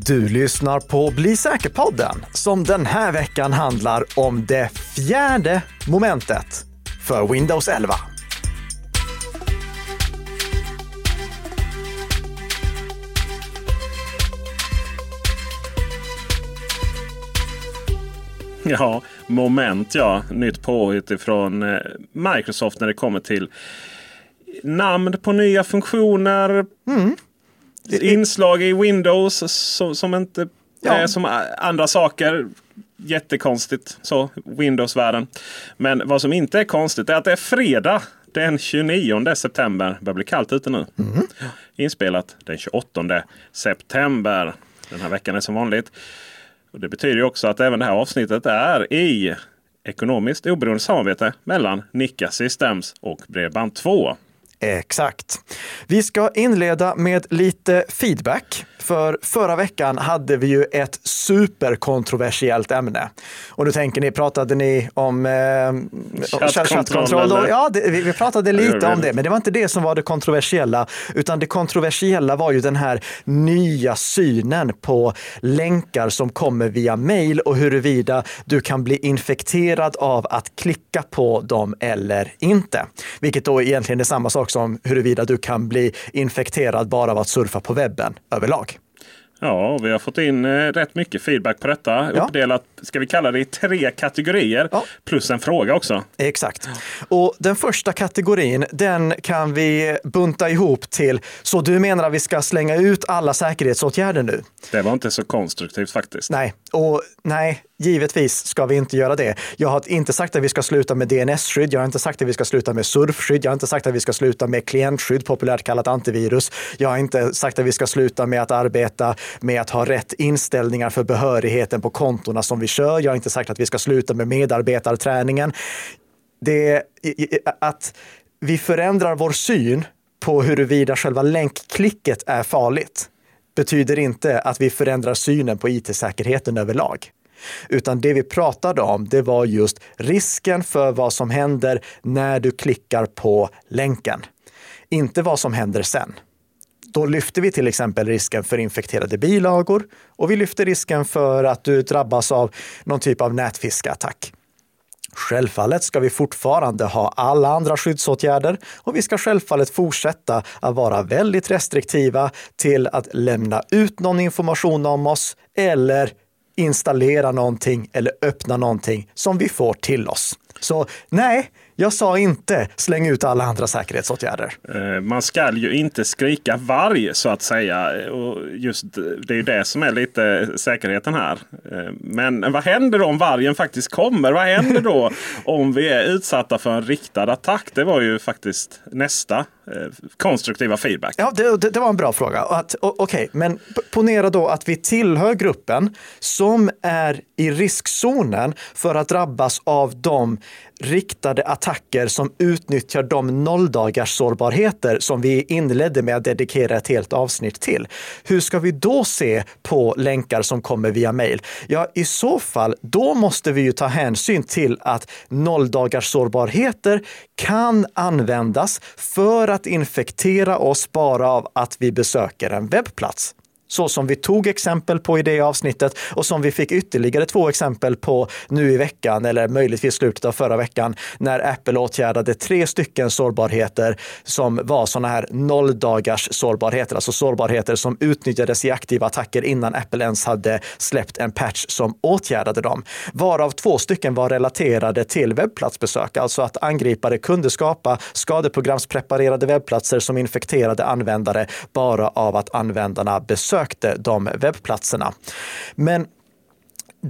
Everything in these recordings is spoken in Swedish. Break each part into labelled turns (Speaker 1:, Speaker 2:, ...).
Speaker 1: Du lyssnar på Bli säker-podden som den här veckan handlar om det fjärde momentet för Windows 11.
Speaker 2: Ja, moment ja. Nytt påhitt ifrån eh, Microsoft när det kommer till namn på nya funktioner.
Speaker 1: Mm.
Speaker 2: Inslag i Windows som, som inte
Speaker 1: Ja.
Speaker 2: är som andra saker. Jättekonstigt så, Windows-världen. Men vad som inte är konstigt är att det är fredag den 29 september. Det börjar bli kallt ute nu.
Speaker 1: Mm.
Speaker 2: Inspelat den 28 september. Den här veckan är som vanligt. Och Det betyder också att även det här avsnittet är i ekonomiskt oberoende samarbete mellan Nika Systems och Bredband2.
Speaker 1: Exakt. Vi ska inleda med lite feedback. För förra veckan hade vi ju ett superkontroversiellt ämne. Och nu tänker ni, pratade ni om eh,
Speaker 2: Chattkontroll?
Speaker 1: Ja, det, vi, vi pratade lite om det, men det var inte det som var det kontroversiella. Utan det kontroversiella var ju den här nya synen på länkar som kommer via mail och huruvida du kan bli infekterad av att klicka på dem eller inte. Vilket då egentligen är samma sak som huruvida du kan bli infekterad bara av att surfa på webben överlag.
Speaker 2: Ja, vi har fått in eh, rätt mycket feedback på detta.
Speaker 1: Ja.
Speaker 2: Uppdelat, ska vi kalla det i tre kategorier.
Speaker 1: Ja.
Speaker 2: Plus en fråga också.
Speaker 1: Exakt. Och den första kategorin, den kan vi bunta ihop till, så du menar att vi ska slänga ut alla säkerhetsåtgärder nu?
Speaker 2: Det var inte så konstruktivt faktiskt.
Speaker 1: Nej, och nej, givetvis ska vi inte göra det. Jag har inte sagt att vi ska sluta med DNS-skydd. Jag har inte sagt att vi ska sluta med surfskydd. Jag har inte sagt att vi ska sluta med klientskydd, populärt kallat antivirus. Jag har inte sagt att vi ska sluta med att arbeta med att ha rätt inställningar för behörigheten på kontona som vi kör. Jag har inte sagt att vi ska sluta med medarbetarträningen. Det är att vi förändrar vår syn på huruvida själva länkklicket är farligt betyder inte att vi förändrar synen på it-säkerheten överlag. Utan det vi pratade om, det var just risken för vad som händer när du klickar på länken. Inte vad som händer sen. Då lyfter vi till exempel risken för infekterade bilagor och vi lyfter risken för att du drabbas av någon typ av nätfiskeattack. Självfallet ska vi fortfarande ha alla andra skyddsåtgärder och vi ska självfallet fortsätta att vara väldigt restriktiva till att lämna ut någon information om oss eller installera någonting eller öppna någonting som vi får till oss. Så nej, jag sa inte släng ut alla andra säkerhetsåtgärder.
Speaker 2: Eh, Man ska ju inte skrika varg så att säga. Och just Det är ju det som är lite säkerheten här. Eh, Men vad händer om vargen faktiskt kommer? Vad händer då om vi är utsatta för en riktad attack? Det var ju faktiskt nästa eh, Eh, konstruktiva feedback.
Speaker 1: Ja, det, det, det var en bra fråga. Okej, okay, Okej, men ponera då att vi tillhör gruppen som är i riskzonen för att drabbas av de riktade attacker som utnyttjar de nolldagars sårbarheter som vi inledde med att dedikera ett helt avsnitt till. Hur ska vi då se på länkar som kommer via mail? Ja, i så fall, då måste vi ju ta hänsyn till att nolldagars sårbarheter kan användas för att infektera oss bara av att vi besöker en webbplats. Så som vi tog exempel på i det avsnittet och som vi fick ytterligare två exempel på nu i veckan eller möjligtvis slutet av förra veckan när Apple åtgärdade tre stycken sårbarheter som var sådana här nolldagars sårbarheter, alltså sårbarheter som utnyttjades i aktiva attacker innan Apple ens hade släppt en patch som åtgärdade dem. Varav två stycken var relaterade till webbplatsbesök, alltså att angripare kunde skapa skadeprogramspreparerade webbplatser som infekterade användare bara av att användarna besökte de webbplatserna. Men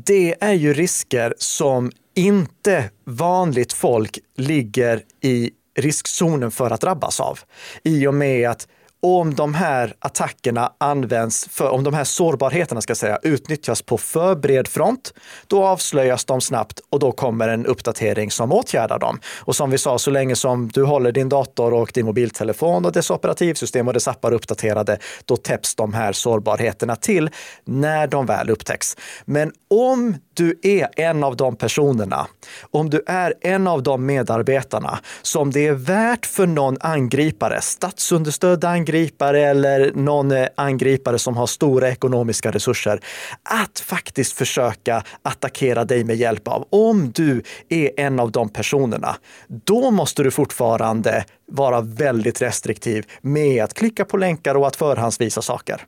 Speaker 1: det är ju risker som inte vanligt folk ligger i riskzonen för att drabbas av. I och med att om de här attackerna används, för, om de här sårbarheterna ska jag säga, utnyttjas på för bred front, då avslöjas de snabbt och då kommer en uppdatering som åtgärdar dem. Och som vi sa, så länge som du håller din dator och din mobiltelefon och dess operativsystem och dess appar uppdaterade, då täpps de här sårbarheterna till när de väl upptäcks. Men om du är en av de personerna, om du är en av de medarbetarna som det är värt för någon angripare, statsunderstödda angripare, angripare eller någon eh, angripare som har stora ekonomiska resurser att faktiskt försöka attackera dig med hjälp av. Om du är en av de personerna, då måste du fortfarande vara väldigt restriktiv med att klicka på länkar och att förhandsvisa saker.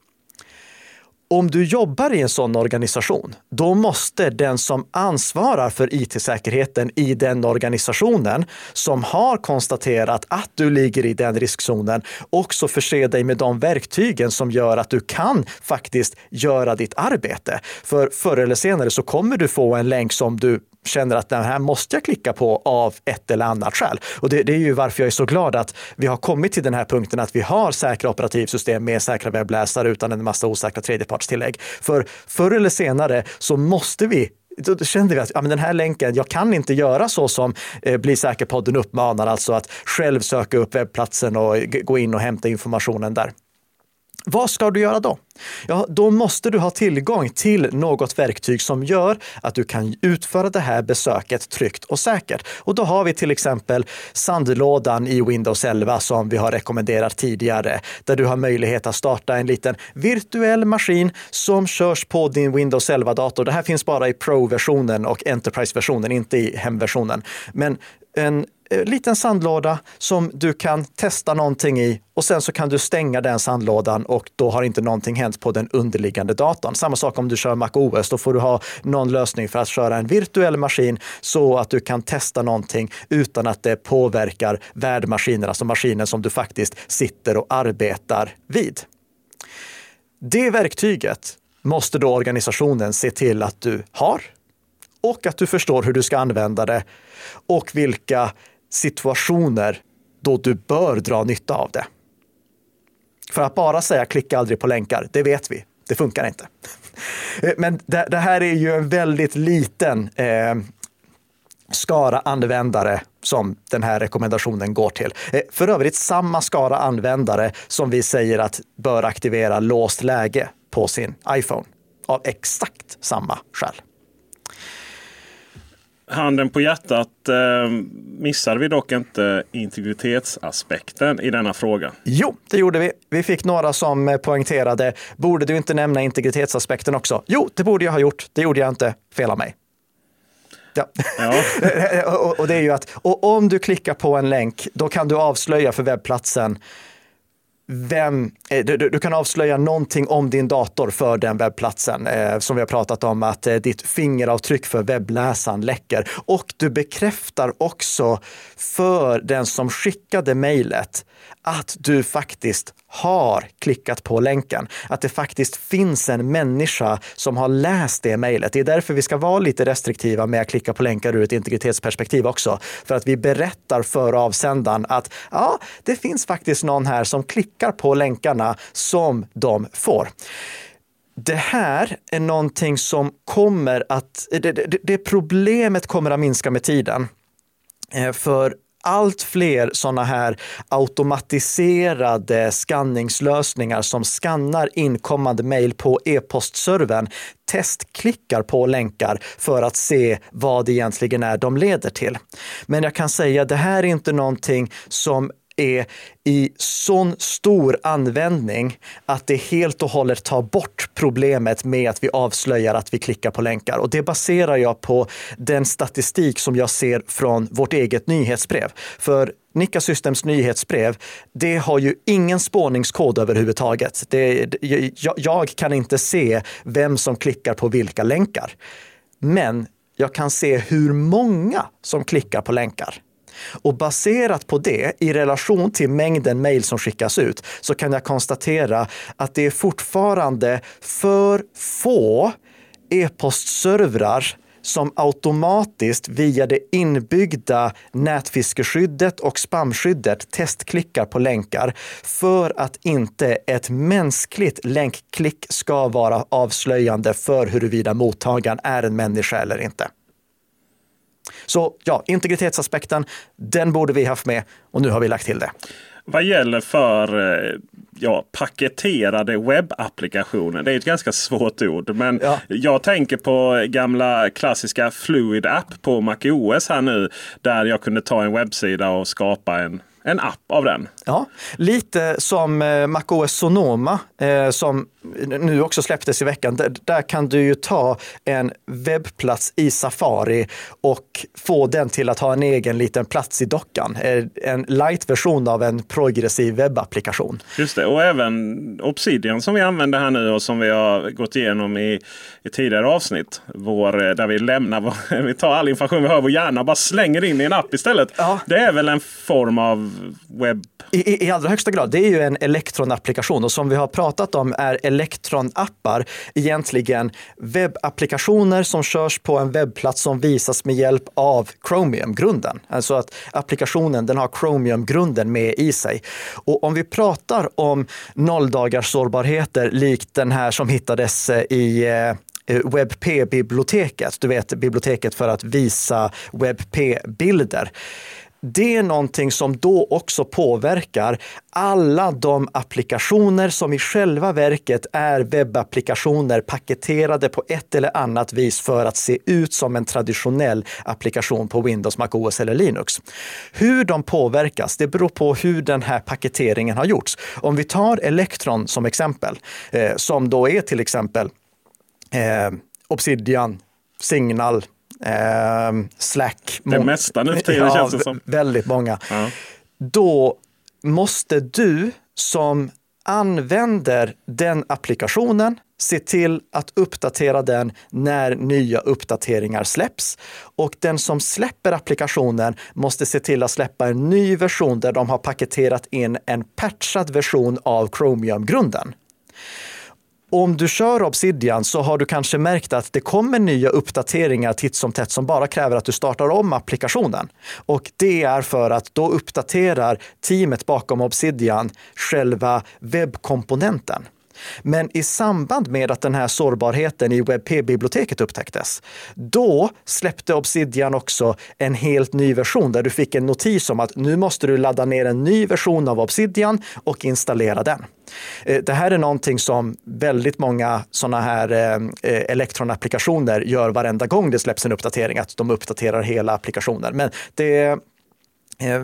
Speaker 1: Om du jobbar i en sån organisation, då måste den som ansvarar för it-säkerheten i den organisationen som har konstaterat att du ligger i den riskzonen också förse dig med de verktygen som gör att du kan faktiskt göra ditt arbete. För förr eller senare så kommer du få en länk som du känner att den här måste jag klicka på av ett eller annat skäl. Och det, det, är ju varför jag är så glad att vi har kommit till den här punkten att vi har säkra operativsystem med säkra webbläsare utan en massa osäkra tredjepartstillägg. För förr eller senare så måste vi då kände vi att ja, men den här länken, jag kan inte göra så som eh, Bli säker-podden uppmanar, alltså att själv söka upp webbplatsen och gå in och hämta informationen där. Vad ska du göra då? Ja, då måste du ha tillgång till något verktyg som gör att du kan utföra det här besöket tryggt och säkert. Och då har vi till exempel sandlådan i Windows 11 som vi har rekommenderat tidigare, där du har möjlighet att starta en liten virtuell maskin som körs på din Windows 11-dator. Det här finns bara i Pro-versionen och Enterprise-versionen, inte i hemversionen. Men en Eh, liten sandlåda som du kan testa någonting i och sen så kan du stänga den sandlådan och då har inte någonting hänt på den underliggande datorn. Samma sak om du kör Mac OS, då får du ha någon lösning för att köra en virtuell maskin så att du kan testa någonting utan att det påverkar värdmaskinen, alltså maskinen som du faktiskt sitter och arbetar vid. Det verktyget måste då organisationen se till att du har och att du förstår hur du ska använda det och vilka situationer då du bör dra nytta av det. För att bara säga klicka aldrig på länkar, det vet vi. Det funkar inte. Eh, men det, det här är ju en väldigt liten eh, skara användare som den här rekommendationen går till. Eh, för övrigt samma skara användare som vi säger att bör aktivera låst läge på sin iPhone av exakt samma skäl
Speaker 2: handen på hjärtat eh, missade vi dock inte integritetsaspekten i denna fråga.
Speaker 1: Jo, det gjorde vi. Vi fick några som poängterade, borde du inte nämna integritetsaspekten också? Jo, det borde jag ha gjort. Det gjorde jag inte. Fel av mig. Ja. ja. och, och, det är ju att och om du klickar på en länk, då kan du avslöja för webbplatsen vem, eh, du, du, kan avslöja någonting om din dator för den webbplatsen. Eh, som vi har pratat om att eh, ditt fingeravtryck för webbläsaren läcker. Och du bekräftar också för den som skickade mejlet att du faktiskt har klickat på länken. Att det faktiskt finns en människa som har läst det mejlet. Det är därför vi ska vara lite restriktiva med att klicka på länkar ur ett integritetsperspektiv också. För att vi berättar för avsändaren att ja, det finns faktiskt någon här som klickar på länkarna som de får. Det här är någonting som kommer att, det, det, det problemet kommer att minska med tiden. Eh, för allt fler sådana här automatiserade skanningslösningar som skannar inkommande mejl på e-postservern testklickar på länkar för att se vad det egentligen är de leder till. Men jag kan säga det här är inte någonting som är i sån stor användning att det helt och hållet tar bort problemet med att vi avslöjar att vi klickar på länkar. Och det baserar jag på den statistik som jag ser från vårt eget nyhetsbrev. För Nikka Systems nyhetsbrev, det har ju ingen spårningskod överhuvudtaget. Det, jag, jag kan inte se vem som klickar på vilka länkar. Men jag kan se hur många som klickar på länkar. Och baserat på det, i relation till mängden mejl som skickas ut, så kan jag konstatera att det är fortfarande för få e-postservrar som automatiskt via det inbyggda nätfiskeskyddet och spamskyddet testklickar på länkar för att inte ett mänskligt länkklick ska vara avslöjande för huruvida mottagaren är en människa eller inte. Så ja, integritetsaspekten, den borde vi haft med och nu har vi lagt till det.
Speaker 2: Vad gäller för eh, ja, paketerade webbapplikationer. Det är ett ganska svårt ord. Men ja. jag tänker på gamla klassiska Fluid App på MacOS här nu. Där jag kunde ta en webbsida och skapa en en app av den.
Speaker 1: Ja, lite som eh, MacOS Sonoma eh, som nu också släpptes i veckan. Där, där, kan du ju ta en webbplats i Safari och få den till att ha en egen liten plats i dockan. Eh, en light-version av en progressiv webbapplikation.
Speaker 2: Just det, och även Obsidian som vi använder här nu och som vi har gått igenom i, i tidigare avsnitt. Vår, eh, där vi lämnar, vår, vi tar all information vi har i vår hjärna och bara slänger in i en app istället. Ja. Det är väl en form av webb...
Speaker 1: I, I allra högsta grad. Det är ju en Electron-applikation och som vi har pratat om är Electron-appar egentligen webbapplikationer som körs på en webbplats som visas med hjälp av Chromium-grunden. Alltså att applikationen den har Chromium-grunden med i sig. Och om vi pratar om nolldagars sårbarheter likt den här som hittades eh, i eh, WebP-biblioteket, du vet biblioteket för att visa WebP-bilder det är någonting som då också påverkar alla de applikationer som i själva verket är webbapplikationer paketerade på ett eller annat vis för att se ut som en traditionell applikation på Windows, Mac OS eller Linux. Hur de påverkas, det beror på hur den här paketeringen har gjorts. Om vi tar Electron som exempel, eh, som då är till exempel eh, Obsidian, Signal, Slack.
Speaker 2: Det mesta nu för tiden ja, känns det som.
Speaker 1: Väldigt många. Ja. Då måste du som använder den applikationen se till att uppdatera den när nya uppdateringar släpps. Och den som släpper applikationen måste se till att släppa en ny version där de har paketerat in en patchad version av Chromium-grunden om du kör Obsidian så har du kanske märkt att det kommer nya uppdateringar titt som tätt som bara kräver att du startar om applikationen. Och det är för att då uppdaterar teamet bakom Obsidian själva webbkomponenten. Men i samband med att den här sårbarheten i WebP-biblioteket upptäcktes, då släppte Obsidian också en helt ny version där du fick en notis om att nu måste du ladda ner en ny version av Obsidian och installera den. Eh, det här är någonting som väldigt många sådana här eh, elektronapplikationer gör varenda gång det släpps en uppdatering, att de uppdaterar hela applikationen. Men det Eh,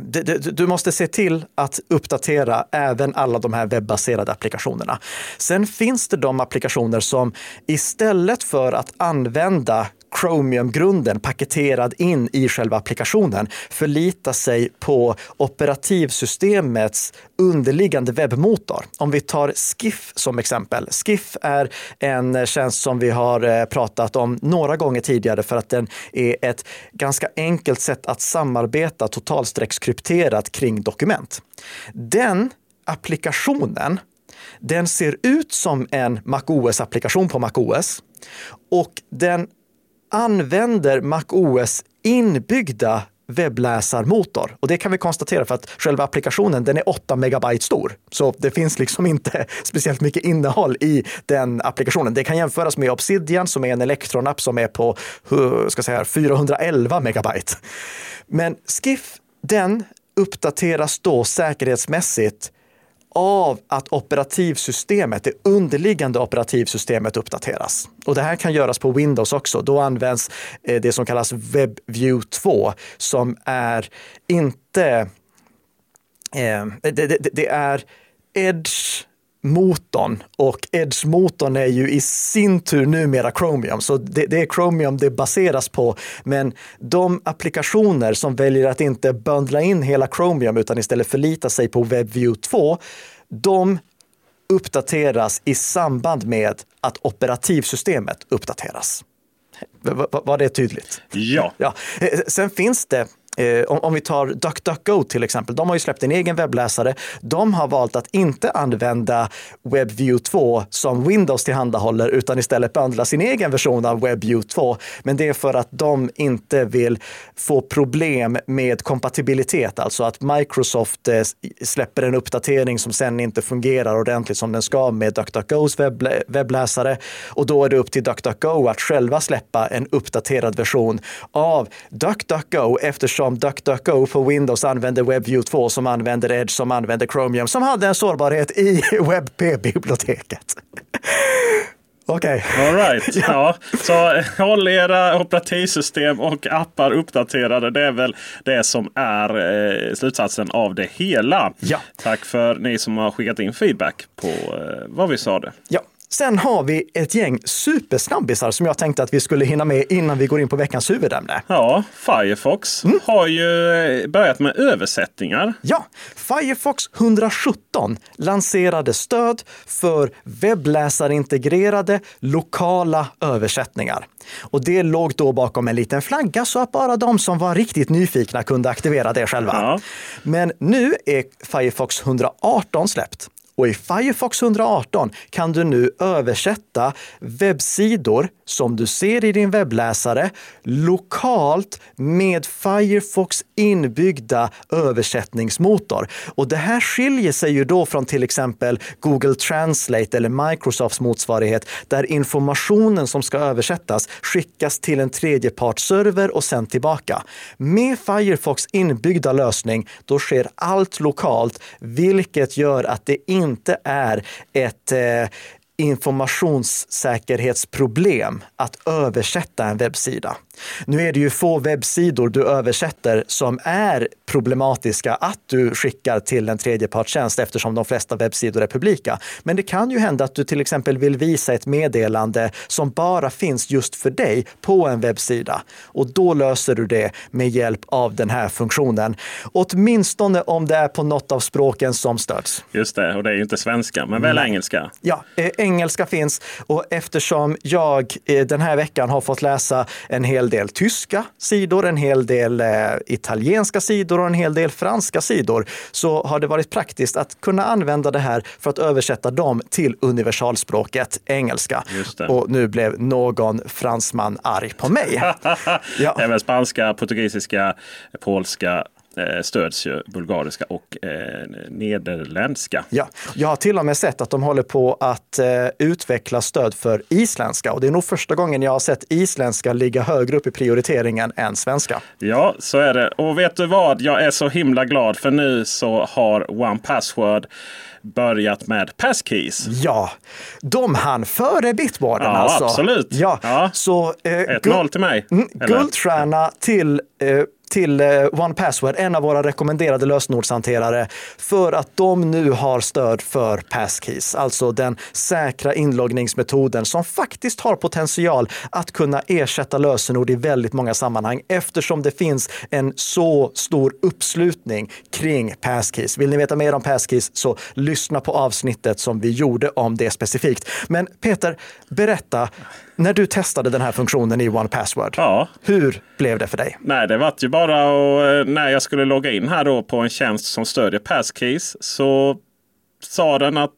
Speaker 1: du måste se till att uppdatera även alla de här webbaserade applikationerna. Sen finns det de applikationer som istället för att använda Chromium-grunden paketerad in i själva applikationen förlitar sig på operativsystemets underliggande webbmotor. Om vi tar Skiff som exempel. Skiff är en tjänst som vi har eh, pratat om några gånger tidigare för att den är ett ganska enkelt sätt att samarbeta totalstreckskrypterat kring dokument. Den applikationen den ser ut som en MacOS-applikation på MacOS och den använder MacOS inbyggda webbläsarmotor. Och det kan vi konstatera för att själva applikationen den är 8 megabyte stor. Så det finns liksom inte speciellt mycket innehåll i den applikationen. Det kan jämföras med Obsidian som är en Electron-app som är på ska säga, 411 megabyte. Men Skiff, den uppdateras då säkerhetsmässigt av att operativsystemet, det underliggande operativsystemet uppdateras. Och det här kan göras på Windows också. Då används eh, det som kallas WebView 2 som är inte... Eh, det, det, det är Edge motorn och Edge-motorn är ju i sin tur numera Chromium, så det, det, är Chromium det baseras på. Men de applikationer som väljer att inte bundla in hela Chromium utan istället förlita sig på WebView 2, de uppdateras i samband med att operativsystemet uppdateras. Var det tydligt?
Speaker 2: Ja.
Speaker 1: ja. Eh, sen finns det Eh, om, om, vi tar DuckDuckGo till exempel, de har ju släppt en egen webbläsare. De har valt att inte använda WebView 2 som Windows tillhandahåller, utan istället bundla sin egen version av WebView 2. Men det är för att de inte vill få problem med kompatibilitet, alltså att Microsoft eh, släpper en uppdatering som sen inte fungerar ordentligt som den ska med DuckDuckGos webb, webbläsare. Och då är det upp till DuckDuckGo att själva släppa en uppdaterad version av DuckDuckGo eftersom som DuckDuckGo på Windows använder WebView 2 som använder Edge som använder Chromium som hade en sårbarhet i WebP-biblioteket. Okej.
Speaker 2: All right. ja. Så håll era operativsystem och appar uppdaterade. Det är väl det som är eh, slutsatsen av det hela.
Speaker 1: Ja.
Speaker 2: Tack för ni som har skickat in feedback på eh, vad vi sa det.
Speaker 1: Ja, Sen har vi ett gäng supersnabbisar som jag tänkte att vi skulle hinna med innan vi går in på veckans huvudämne.
Speaker 2: Ja, Firefox
Speaker 1: Mm.
Speaker 2: har ju eh, börjat med översättningar.
Speaker 1: Ja, Firefox 117 lanserade stöd för webbläsarintegrerade lokala översättningar. Och det låg då bakom en liten flagga så att bara de som var riktigt nyfikna kunde aktivera det själva.
Speaker 2: Ja.
Speaker 1: Men nu är Firefox 118 släppt. Och i Firefox 118 kan du nu översätta webbsidor som du ser i din webbläsare lokalt med Firefox inbyggda översättningsmotor. Och det här skiljer sig ju då från till exempel Google Translate eller Microsofts motsvarighet där informationen som ska översättas skickas till en tredjepartsserver och sen tillbaka. Med Firefox inbyggda lösning, då sker allt lokalt, vilket gör att det inte inte är ett eh, informationssäkerhetsproblem att översätta en webbsida. Nu är det ju få webbsidor du översätter som är problematiska att du skickar till en tredjepartstjänst eftersom de flesta webbsidor är publika. Men det kan ju hända att du till exempel vill visa ett meddelande som bara finns just för dig på en webbsida. Och då löser du det med hjälp av den här funktionen. Åtminstone om det är på något av språken som stöds.
Speaker 2: Just det, och det är ju inte svenska, men väl engelska.
Speaker 1: Ja, eh, engelska finns och eftersom jag eh, den här veckan har fått läsa en hel del tyska sidor, en hel del eh, italienska sidor och en hel del franska sidor så har det varit praktiskt att kunna använda det här för att översätta dem till universalspråket engelska. Och nu blev någon fransman arg på mig. Ja.
Speaker 2: Även spanska, portugisiska, polska stöds ju. Bulgariska och eh, nederländska.
Speaker 1: Ja, jag har till och med sett att de håller på att eh, utveckla stöd för isländska och det är nog första gången jag har sett isländska ligga högre upp i prioriteringen än svenska.
Speaker 2: Ja, så är det. Och vet du vad? Jag är så himla glad för nu så har One Password börjat med passkeys.
Speaker 1: Ja, de hann före Bitwarden
Speaker 2: Ja,
Speaker 1: alltså.
Speaker 2: absolut.
Speaker 1: Ja,
Speaker 2: Ja.
Speaker 1: så eh,
Speaker 2: 1-0
Speaker 1: guld-
Speaker 2: till mig.
Speaker 1: Mm,
Speaker 2: Eller?
Speaker 1: guldstjärna till eh, till eh, OnePassword, One Password, en av våra rekommenderade lösenordshanterare, för att de nu har stöd för passkeys, alltså den säkra inloggningsmetoden som faktiskt har potential att kunna ersätta lösenord i väldigt många sammanhang eftersom det finns en så stor uppslutning kring passkeys. Vill ni veta mer om passkeys så lyssna på avsnittet som vi gjorde om det specifikt. Men Peter, berätta, när du testade den här funktionen i One Password,
Speaker 2: Ja.
Speaker 1: hur blev det för dig?
Speaker 2: Nej, det var ju bara och, eh, när jag skulle logga in här då på en tjänst som stödjer passkeys så sa den att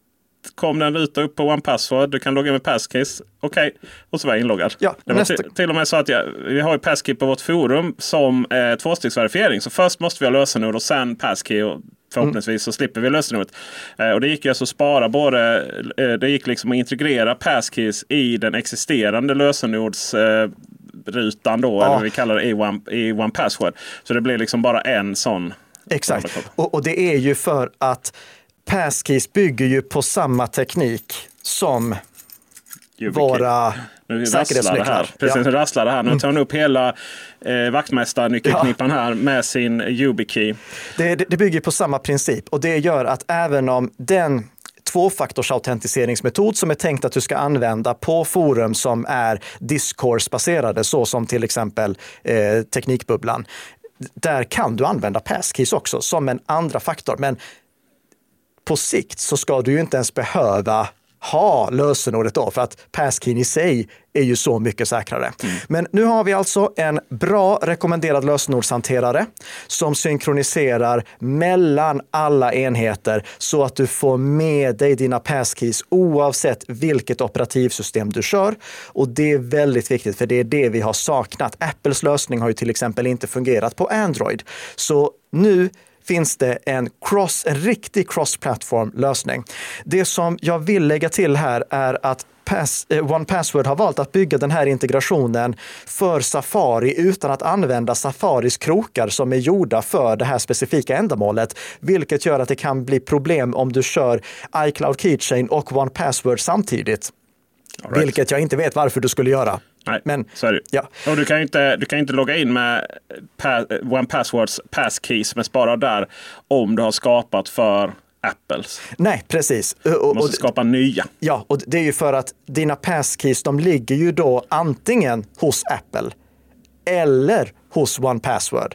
Speaker 2: kom den ruta upp på One Password. Du kan logga in med passkeys. Okej, och så var jag inloggad.
Speaker 1: Ja,
Speaker 2: det var till, till och med så att jag, vi har ju passkey på vårt forum som eh, tvåstegsverifiering. Så först måste vi ha lösenord och sen passkey. Och förhoppningsvis så slipper vi lösenordet. Eh, och det gick ju alltså att spara både, eh, det gick liksom att integrera passkeys i den existerande lösenords rutan då,
Speaker 1: Ja.
Speaker 2: eller vad vi kallar det i One, i One Password. Så det blir liksom bara en sån.
Speaker 1: Exakt. Och, och det är ju för att passkeys bygger ju på samma teknik som
Speaker 2: YubiKey.
Speaker 1: våra
Speaker 2: Nu
Speaker 1: säkerhetsnycklar.
Speaker 2: här. Precis,
Speaker 1: Ja. Mm.
Speaker 2: nu rasslar det här. Nu tar han upp hela eh, vaktmästarnyckelknippan här med sin YubiKey.
Speaker 1: Det, det, bygger på samma princip och det gör att även om den tvåfaktorsautentiseringsmetod som är tänkt att du ska använda på forum som är discourse-baserade, så som till exempel eh, Teknikbubblan, där kan du använda passkeys också som en andra faktor. Men på sikt så ska du ju inte ens behöva ha lösenordet då, för att passkeyn i sig är ju så mycket säkrare. Men nu har vi alltså en bra rekommenderad lösenordshanterare som synkroniserar mellan alla enheter så att du får med dig dina passkeys oavsett vilket operativsystem du kör. Och det är väldigt viktigt, för det är det vi har saknat. Apples lösning har ju till exempel inte fungerat på Android. Så nu finns det en, cross, en riktig cross-platform lösning. Det som jag vill lägga till här är att Pass, eh, One Password har valt att bygga den här integrationen för Safari utan att använda Safaris krokar som är gjorda för det här specifika ändamålet, vilket gör att det kan bli problem om du kör iCloud Keychain och One Password samtidigt.
Speaker 2: Right.
Speaker 1: Vilket jag inte vet varför du skulle göra.
Speaker 2: Nej,
Speaker 1: Men,
Speaker 2: så är det
Speaker 1: ja.
Speaker 2: Och du kan ju inte, du kan inte logga in med One Passwords passkey som är sparad där om du har skapat för Apples.
Speaker 1: Nej, precis. Och- och-
Speaker 2: måste skapa nya.
Speaker 1: Ja, och det är ju för att dina passkeys, de ligger ju då antingen hos Apple eller hos One Password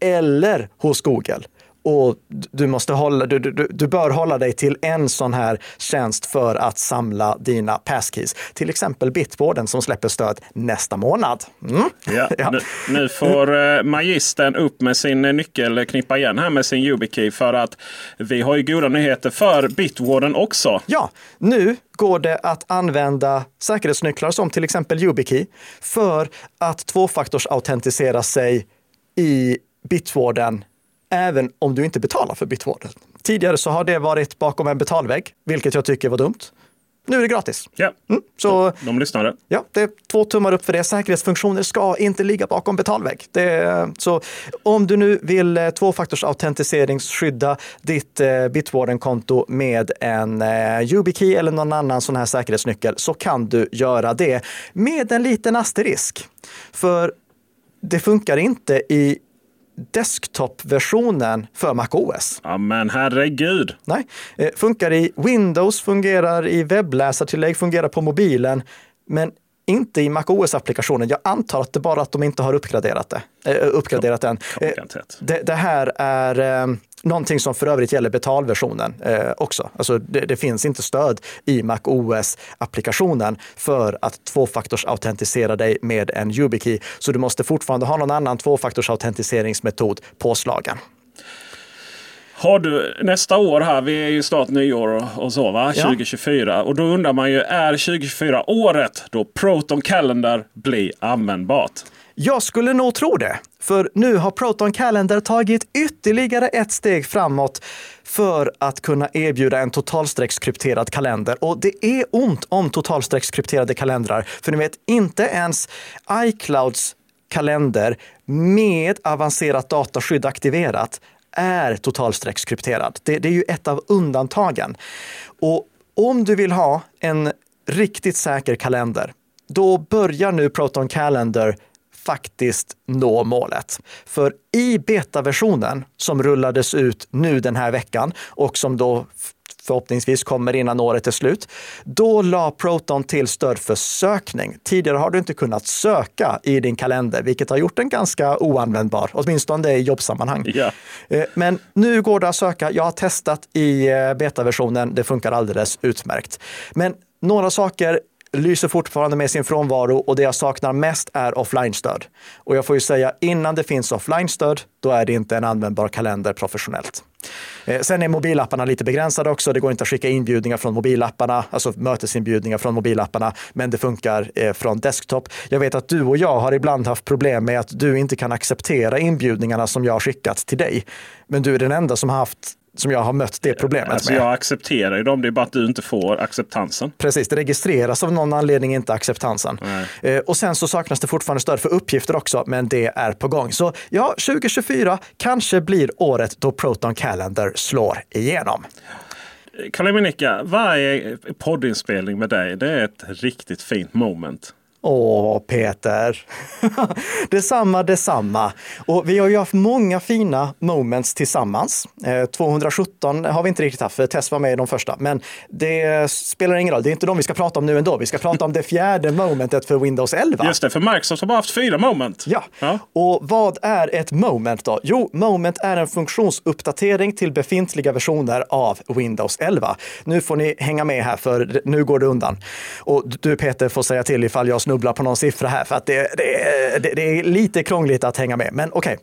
Speaker 1: eller hos Google. Och du, måste hålla, du, du, du bör hålla dig till en sån här tjänst för att samla dina passkeys. Till exempel Bitwarden som släpper stöd nästa månad. Mm.
Speaker 2: Ja,
Speaker 1: Ja.
Speaker 2: Nu, nu får eh, magistern upp med sin eh, nyckelknippa igen här med sin YubiKey. För att vi har ju goda nyheter för Bitwarden också.
Speaker 1: Ja, nu går det att använda säkerhetsnycklar som till exempel YubiKey för att tvåfaktorsautentisera sig i Bitwarden även om du inte betalar för Bitwarden. Tidigare så har det varit bakom en betalvägg, vilket jag tycker var dumt. Nu är det gratis.
Speaker 2: Ja,
Speaker 1: Mm, så
Speaker 2: de lyssnade.
Speaker 1: ja, det är två tummar upp för det. Säkerhetsfunktioner ska inte ligga bakom betalvägg. Det är, så om du nu vill eh, tvåfaktorsautentiseringsskydda ditt eh, Bitwarden-konto med en eh, YubiKey eller någon annan sån här säkerhetsnyckel så kan du göra det med en liten asterisk. För det funkar inte i desktop-versionen för MacOS.
Speaker 2: Ja, men herregud.
Speaker 1: Nej, eh, funkar i Windows, fungerar i webbläsartillägg, fungerar på mobilen, men inte i MacOS-applikationen. Jag antar att det bara att de inte har uppgraderat, det, eh, uppgraderat den. Eh, det, det här är någonting som för övrigt gäller betalversionen eh, också. Alltså det, det finns inte stöd i MacOS-applikationen för att tvåfaktorsautentisera dig med en YubiKey. Så du måste fortfarande ha någon annan tvåfaktorsautentiseringsmetod påslagen.
Speaker 2: Har du nästa år här, vi är ju snart nyår och, så va,
Speaker 1: Ja.
Speaker 2: 2024. Och då undrar man ju, är 2024 året då Proton Calendar blir användbart?
Speaker 1: Jag skulle nog tro det, för nu har Proton Calendar tagit ytterligare ett steg framåt för att kunna erbjuda en totalstreckskrypterad kalender. Och det är ont om totalstreckskrypterade kalendrar, för ni vet inte ens iClouds kalender med avancerat dataskydd aktiverat är totalstreckskrypterad. Det, det är ju ett av undantagen. Och om du vill ha en riktigt säker kalender, då börjar nu Proton Calendar faktiskt nå målet. För i betaversionen som rullades ut nu den här veckan och som då förhoppningsvis kommer innan året är slut, då la Proton till stöd för sökning. Tidigare har du inte kunnat söka i din kalender, vilket har gjort den ganska oanvändbar, åtminstone i jobbsammanhang. Eh, Men nu går det att söka. Jag har testat i eh, betaversionen. Det funkar alldeles utmärkt. Men några saker lyser fortfarande med sin frånvaro och det jag saknar mest är offline-stöd. Och jag får ju säga innan det finns offline-stöd, då är det inte en användbar kalender professionellt. Eh, sen är mobilapparna lite begränsade också. Det går inte att skicka inbjudningar från mobilapparna, alltså mötesinbjudningar från mobilapparna, men det funkar eh, från desktop. Jag vet att du och jag har ibland haft problem med att du inte kan acceptera inbjudningarna som jag har skickat till dig. Men du är den enda som har haft som jag har mött det problemet
Speaker 2: Alltså
Speaker 1: med.
Speaker 2: jag accepterar ju dem, det är bara att du inte får acceptansen.
Speaker 1: Precis, det registreras av någon anledning inte acceptansen.
Speaker 2: Nej.
Speaker 1: Eh, och sen så saknas det fortfarande stöd för uppgifter också, men det är på gång. Så ja, 2024 kanske blir året då Proton Calendar slår igenom.
Speaker 2: Kalle Minicka, varje poddinspelning med dig, det är ett riktigt fint moment.
Speaker 1: Åh, Peter. detsamma, detsamma. Och vi har ju haft många fina moments tillsammans. Eh, 217 har vi inte riktigt haft, för Tess var med i de första. Men det spelar ingen roll, det är inte de vi ska prata om nu ändå. Vi ska prata om det fjärde momentet för Windows 11.
Speaker 2: Just det, för Microsoft har bara haft fyra moment.
Speaker 1: Ja.
Speaker 2: Ja.
Speaker 1: och vad är ett moment då? Jo, moment är en funktionsuppdatering till befintliga versioner av Windows 11. Nu får ni hänga med här, för nu går det undan. Och du Peter får säga till ifall jag snubblar på någon siffra här, för att det, det, det, det är lite krångligt att hänga med. Men okej.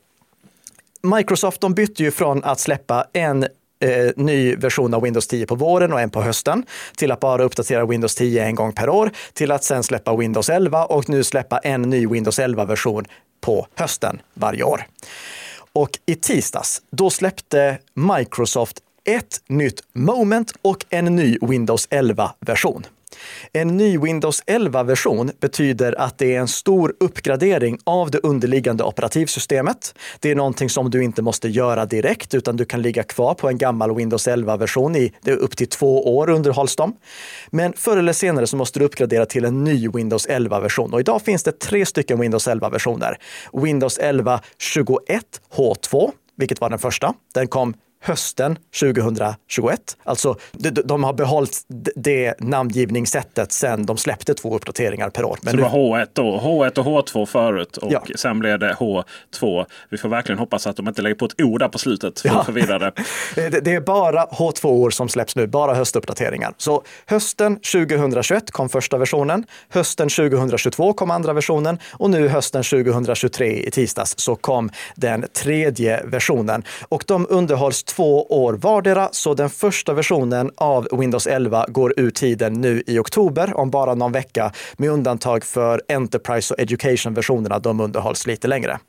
Speaker 1: Microsoft de bytte ju från att släppa en eh, ny version av Windows 10 på våren och en på hösten till att bara uppdatera Windows 10 en gång per år till att sen släppa Windows 11 och nu släppa en ny Windows 11-version på hösten varje år. Och i tisdags, då släppte Microsoft ett nytt moment och en ny Windows 11-version. En ny Windows 11-version betyder att det är en stor uppgradering av det underliggande operativsystemet. Det är någonting som du inte måste göra direkt, utan du kan ligga kvar på en gammal Windows 11-version i det är upp till två år underhålls de. Men förr eller senare så måste du uppgradera till en ny Windows 11-version. Och idag finns det tre stycken Windows 11-versioner. Windows 11 21 H2, vilket var den första. Den kom hösten 2021. Alltså, de, de har behållit det namngivningssättet sedan de släppte två uppdateringar per år.
Speaker 2: Men så det var H1 då, H1 och H2 förut och ja. sen blev det H2. Vi får verkligen hoppas att de inte lägger på ett O där på slutet för ja. att förvirra
Speaker 1: det. det är bara H2 år som släpps nu, bara höstuppdateringar. Så hösten 2021 kom första versionen, hösten 2022 kom andra versionen och nu hösten 2023 i tisdags så kom den tredje versionen. Och de underhålls två år vardera, så den första versionen av Windows 11 går ur tiden nu i oktober om bara någon vecka, med undantag för Enterprise och Education-versionerna. De underhålls lite längre.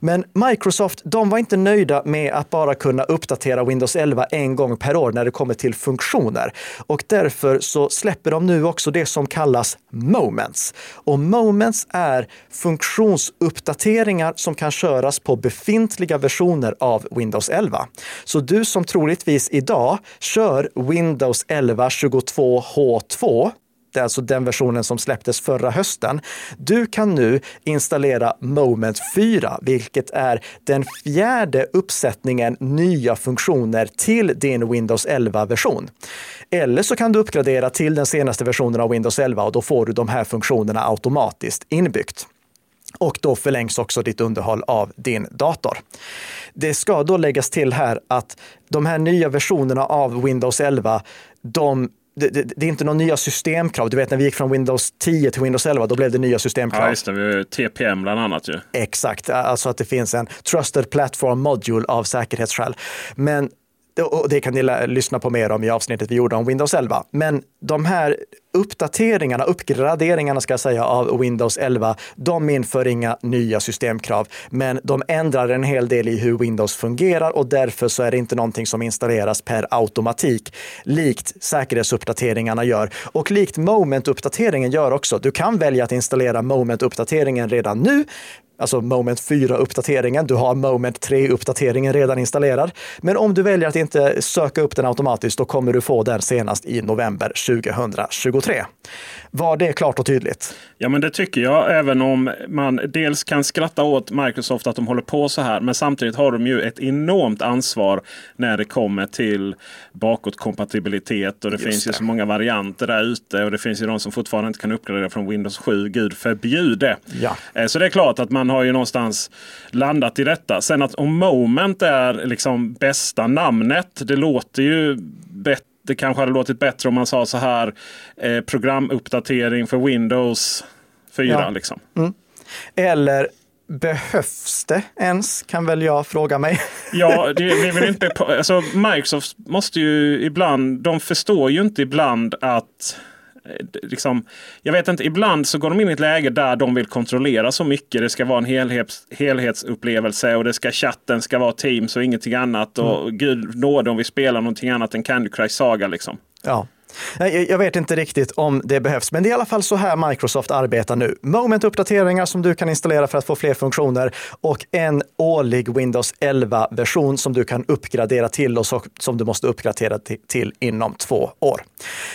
Speaker 1: Men Microsoft, de var inte nöjda med att bara kunna uppdatera Windows 11 en gång per år när det kommer till funktioner. Och därför så släpper de nu också det som kallas Moments. Och Moments är funktionsuppdateringar som kan köras på befintliga versioner av Windows 11. Så du som troligtvis idag kör Windows 11 22H2 det är alltså den versionen som släpptes förra hösten. Du kan nu installera Moment 4, vilket är den fjärde uppsättningen nya funktioner till din Windows 11-version. Eller så kan du uppgradera till den senaste versionen av Windows 11 och då får du de här funktionerna automatiskt inbyggt. Och då förlängs också ditt underhåll av din dator. Det ska då läggas till här att de här nya versionerna av Windows 11, de det, det, det, är inte några nya systemkrav. Du vet när vi gick från Windows 10 till Windows 11, då blev det nya systemkrav.
Speaker 2: Ja, just det. TPM bland annat ju.
Speaker 1: Exakt, alltså att det finns en Trusted Platform Module av säkerhetsskäl. Men och det kan ni lyssna på mer om i avsnittet vi gjorde om Windows 11. Men de här uppdateringarna, uppgraderingarna ska jag säga, av Windows 11, de inför inga nya systemkrav, men de ändrar en hel del i hur Windows fungerar och därför så är det inte någonting som installeras per automatik, likt säkerhetsuppdateringarna gör. Och likt Moment-uppdateringen gör också. Du kan välja att installera Moment-uppdateringen redan nu, alltså Moment 4-uppdateringen. Du har Moment 3-uppdateringen redan installerad. Men om du väljer att inte söka upp den automatiskt, då kommer du få den senast i november 2023. Var det klart och tydligt?
Speaker 2: Ja, men det tycker jag. Även om man dels kan skratta åt Microsoft att de håller på så här. Men samtidigt har de ju ett enormt ansvar när det kommer till bakåtkompatibilitet. Och det Just finns det. ju så många varianter där ute. Och det finns ju de som fortfarande inte kan uppgradera från Windows 7. Gud förbjude. Ja. Eh, så det är klart att man har ju någonstans landat i detta. Sen att om Moment är liksom bästa namnet. Det låter ju bättre det kanske hade låtit bättre om man sa så här. Eh, programuppdatering för Windows 4. Ja. Liksom. Mm.
Speaker 1: Eller Behövs det ens? Kan väl jag fråga mig.
Speaker 2: Ja, det, det vill inte, alltså Microsoft måste ju ibland, de förstår ju inte ibland att liksom, jag vet inte, ibland så går de in i ett läge där de vill kontrollera så mycket. Det ska vara en helhets, helhetsupplevelse och det ska chatten ska vara Teams och ingenting annat. Och mm. gud nåde om vi spelar någonting annat än Candy Crush Saga. Liksom.
Speaker 1: Ja. Eh, jag vet inte riktigt om det behövs, men det är i alla fall så här Microsoft arbetar nu. Moment-uppdateringar som du kan installera för att få fler funktioner och en årlig Windows 11-version som du kan uppgradera till och som du måste uppgradera till inom två år.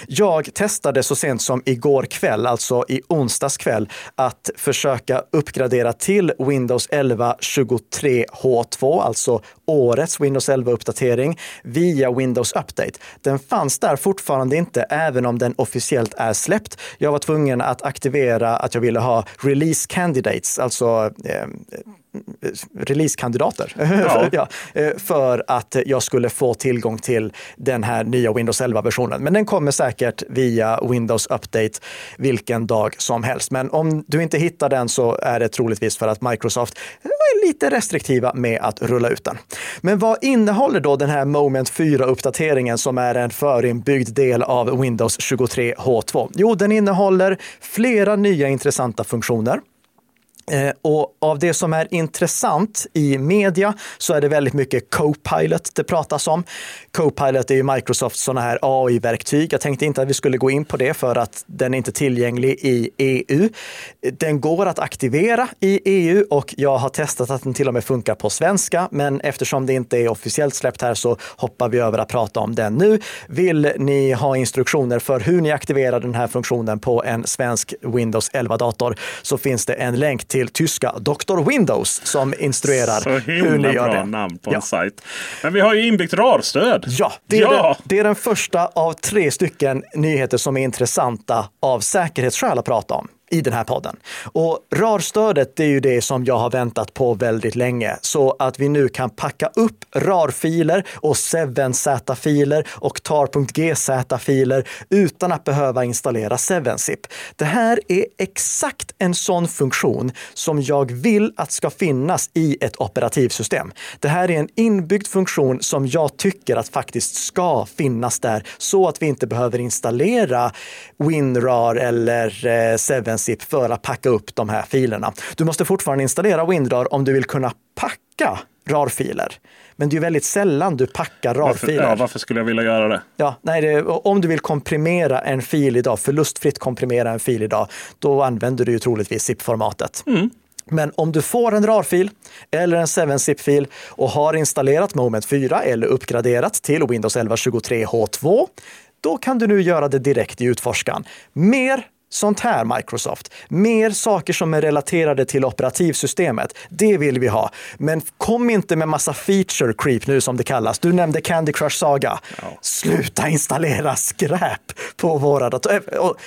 Speaker 1: Jag testade så sent som igår kväll, alltså i onsdags kväll, att försöka uppgradera till Windows 11 23H2, alltså årets Windows 11-uppdatering via Windows Update. Den fanns där fortfarande inte inte, även om den officiellt är släppt. Jag var tvungen att aktivera att jag ville ha release candidates, alltså eh, releasekandidater ja. ja, eh, för att jag skulle få tillgång till den här nya Windows 11-versionen. Men den kommer säkert via Windows Update vilken dag som helst. Men om du inte hittar den så är det troligtvis för att Microsoft är lite restriktiva med att rulla ut den. Men vad innehåller då den här Moment 4-uppdateringen som är en förinbyggd del av Windows 23 H2? Jo, den innehåller flera nya intressanta funktioner. Eh, och av det som är intressant i media så är det väldigt mycket Copilot det pratas om. Copilot är ju Microsofts sådana här AI-verktyg. Jag tänkte inte att vi skulle gå in på det för att den är inte tillgänglig i EU. Den går att aktivera i EU och jag har testat att den till och med funkar på svenska. Men eftersom det inte är officiellt släppt här så hoppar vi över att prata om den nu. Vill ni ha instruktioner för hur ni aktiverar den här funktionen på en svensk Windows 11-dator så finns det en länk till till tyska Dr. Windows som instruerar
Speaker 2: Så
Speaker 1: hur ni gör
Speaker 2: bra
Speaker 1: det.
Speaker 2: namn på
Speaker 1: Ja.
Speaker 2: en sajt. Men vi har ju inbyggt RAR-stöd.
Speaker 1: Ja, det är,
Speaker 2: Ja.
Speaker 1: Det, det är den första av tre stycken nyheter som är intressanta av säkerhetsskäl att prata om i den här podden. Och RAR-stödet är ju det som jag har väntat på väldigt länge, så att vi nu kan packa upp RAR-filer och 7Z-filer och tar.gz-filer utan att behöva installera 7zip. Det här är exakt en sån funktion som jag vill att ska finnas i ett operativsystem. Det här är en inbyggd funktion som jag tycker att faktiskt ska finnas där så att vi inte behöver installera WinRAR eller eh, 7 princip för att packa upp de här filerna. Du måste fortfarande installera WinRAR om du vill kunna packa RAR-filer. Men det är väldigt sällan du packar RAR-filer.
Speaker 2: Ja, varför skulle jag vilja göra det?
Speaker 1: Ja, nej, det, om du vill komprimera en fil idag, förlustfritt komprimera en fil idag, då använder du ju troligtvis ZIP-formatet. Mm. Men om du får en RAR-fil eller en 7-zip-fil och har installerat Moment 4 eller uppgraderat till Windows 11 23H2, då kan du nu göra det direkt i utforskan. Mer sånt här Microsoft. Mer saker som är relaterade till operativsystemet. Det vill vi ha. Men kom inte med massa feature creep nu som det kallas. Du nämnde Candy Crush Saga. Sluta installera skräp på våra datorer.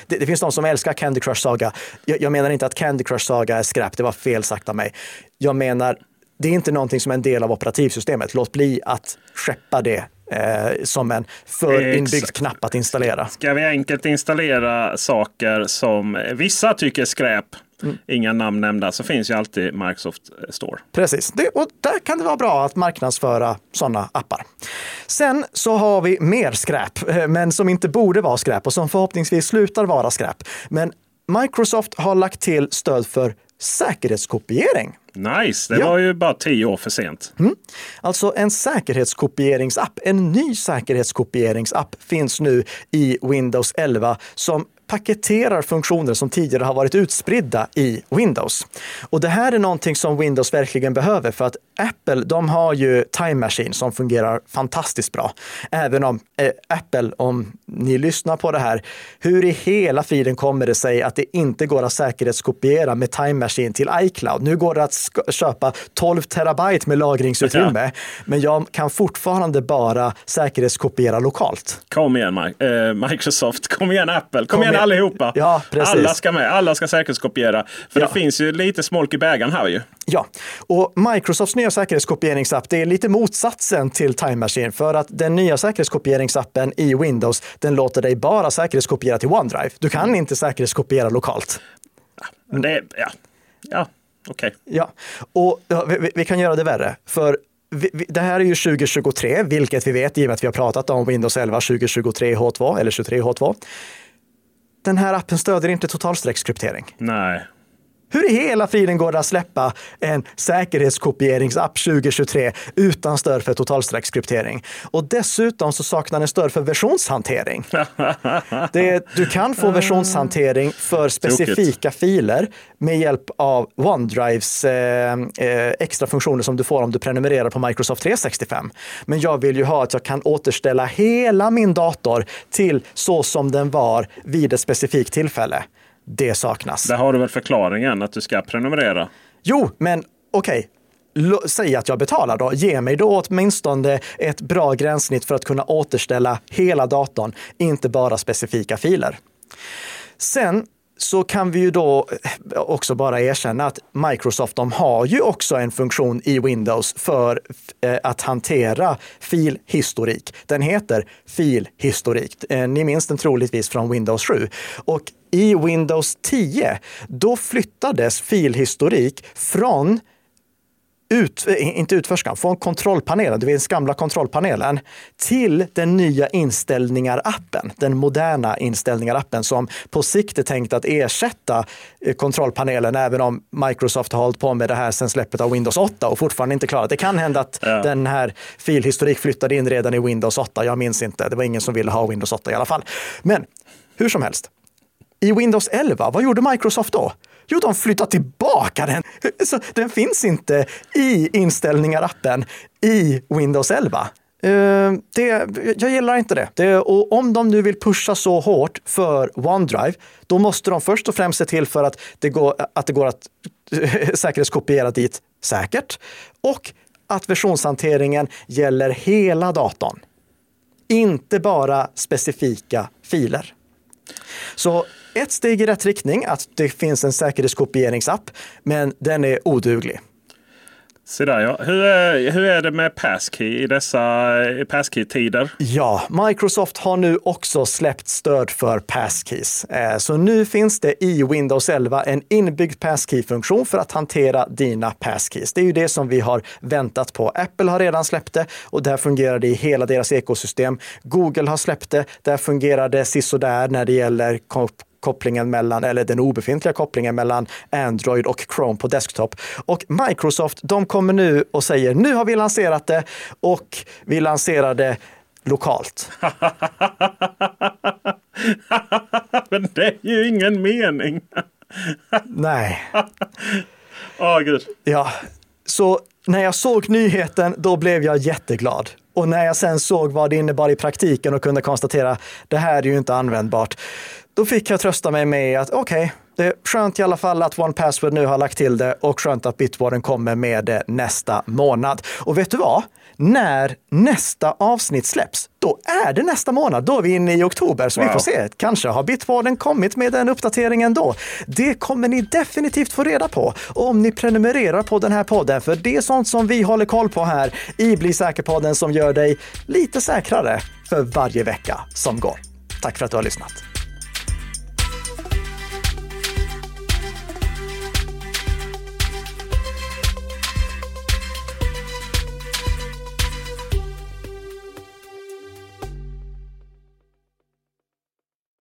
Speaker 1: Det, det finns de som älskar Candy Crush Saga. Jag, jag menar inte att Candy Crush Saga är skräp. Det var fel sagt av mig. Jag menar, det är inte någonting som är en del av operativsystemet. Låt bli att skeppa det eh, som en för inbyggd knapp att installera.
Speaker 2: Ska vi enkelt installera saker som vissa tycker är skräp,
Speaker 1: Mm.
Speaker 2: inga namn nämnda, så finns ju alltid Microsoft Store.
Speaker 1: Precis, det, och där kan det vara bra att marknadsföra sådana appar. Sen så har vi mer skräp, eh, men som inte borde vara skräp och som förhoppningsvis slutar vara skräp. Men Microsoft har lagt till stöd för säkerhetskopiering.
Speaker 2: Nice, det
Speaker 1: Ja.
Speaker 2: var ju bara tio år för sent.
Speaker 1: Alltså en säkerhetskopieringsapp, en ny säkerhetskopieringsapp finns nu i Windows 11 som paketerar funktioner som tidigare har varit utspridda i Windows. Och det här är någonting som Windows verkligen behöver för att Apple, de har ju Time Machine som fungerar fantastiskt bra. Även om eh, Apple, om ni lyssnar på det här, hur i hela friden kommer det sig att det inte går att säkerhetskopiera med Time Machine till iCloud? Nu går det att köpa 12 terabyte med lagringsutrymme, men jag kan fortfarande bara säkerhetskopiera lokalt.
Speaker 2: Kom igen eh, Microsoft, kom igen Apple, kom,
Speaker 1: Kom
Speaker 2: igen. Allihopa.
Speaker 1: Ja, precis.
Speaker 2: Alla ska med, alla ska säkerhetskopiera. För
Speaker 1: Ja.
Speaker 2: det finns ju lite smolk i bägaren här ju.
Speaker 1: Ja, och Microsofts nya säkerhetskopieringsapp, det är lite motsatsen till Time Machine för att den nya säkerhetskopieringsappen i Windows, den låter dig bara säkerhetskopiera till OneDrive. Du kan inte säkerhetskopiera lokalt.
Speaker 2: Men Det, ja, ja okej.
Speaker 1: Ja, och ja, vi, vi kan göra det värre. För det här är ju 2023, vilket vi vet i och med att vi har pratat om Windows 11 2023 H2 eller 23 H2. Den här appen stödjer inte totalstreckskryptering.
Speaker 2: Nej.
Speaker 1: Hur i hela friden går det att släppa en säkerhetskopieringsapp 2023 utan stöd för totalstreckskryptering? Och dessutom så saknar den stöd för versionshantering. Det, du kan få versionshantering för specifika filer med hjälp av OneDrives eh, eh, extra funktioner som du får om du prenumererar på Microsoft 365. Men jag vill ju ha att jag kan återställa hela min dator till så som den var vid ett specifikt tillfälle. Det saknas.
Speaker 2: Där har du väl förklaringen att du ska prenumerera.
Speaker 1: Jo, men okej. Lo- Säg att jag betalar då. Ge mig då åtminstone ett bra gränssnitt för att kunna återställa hela datorn, inte bara specifika filer. Sen så kan vi ju då eh, också bara erkänna att Microsoft de har ju också en funktion i Windows för eh, att hantera filhistorik. Den heter filhistorik. Eh, ni minns den troligtvis från Windows 7. Och i Windows 10, då flyttades filhistorik från ut, inte utförskan, från kontrollpanelen, det vill gamla kontrollpanelen, till den nya inställningar-appen, den moderna inställningar-appen som på sikt är tänkt att ersätta eh, kontrollpanelen, även om Microsoft har hållit på med det här sedan släppet av Windows 8 och fortfarande inte klarat. Det kan hända att ja. den här filhistorik flyttade in redan i Windows 8. Jag minns inte. Det var ingen som ville ha Windows 8 i alla fall. Men hur som helst. I Windows 11, vad gjorde Microsoft då? Jo, de flyttar tillbaka den. Så den finns inte i inställningar-appen i Windows 11. Uh, eh, det, jag gillar inte det. det. Och om de nu vill pusha så hårt för OneDrive, då måste de först och främst se till för att det går att, det går att eh, säkerhetskopiera dit säkert och att versionshanteringen gäller hela datorn. Inte bara specifika filer. Så ett steg i rätt riktning, att det finns en säkerhetskopieringsapp, men den är oduglig.
Speaker 2: Se där ja. Hur är, hur är det med Passkey i dessa Passkey-tider?
Speaker 1: Ja, Microsoft har nu också släppt stöd för Passkeys. Eh, så nu finns det i Windows 11 en inbyggd Passkey-funktion för att hantera dina Passkeys. Det är ju det som vi har väntat på. Apple har redan släppt det och där fungerar det i hela deras ekosystem. Google har släppt det. Där fungerar det sisådär när det gäller kopplingen mellan, eller den obefintliga kopplingen mellan Android och Chrome på desktop. Och Microsoft, de kommer nu och säger nu har vi lanserat det och vi lanserar det lokalt.
Speaker 2: Men det är ju ingen mening.
Speaker 1: Nej.
Speaker 2: Åh, oh, gud.
Speaker 1: Ja, så när jag såg nyheten, då blev jag jätteglad. Och när jag sen såg vad det innebar i praktiken och kunde konstatera, det här är ju inte användbart, då fick jag trösta mig med att okej, okay, det är skönt i alla fall att One Password nu har lagt till det och skönt att Bitwarden kommer med det nästa månad. Och vet du vad? När nästa avsnitt släpps, då är det nästa månad. Då är vi inne i oktober, så wow. vi får se. Kanske har Bitwarden kommit med den uppdateringen då. Det kommer ni definitivt få reda på om ni prenumererar på den här podden, för det är sånt som vi håller koll på här i Bli säker-podden som gör dig lite säkrare för varje vecka som går. Tack för att du har lyssnat.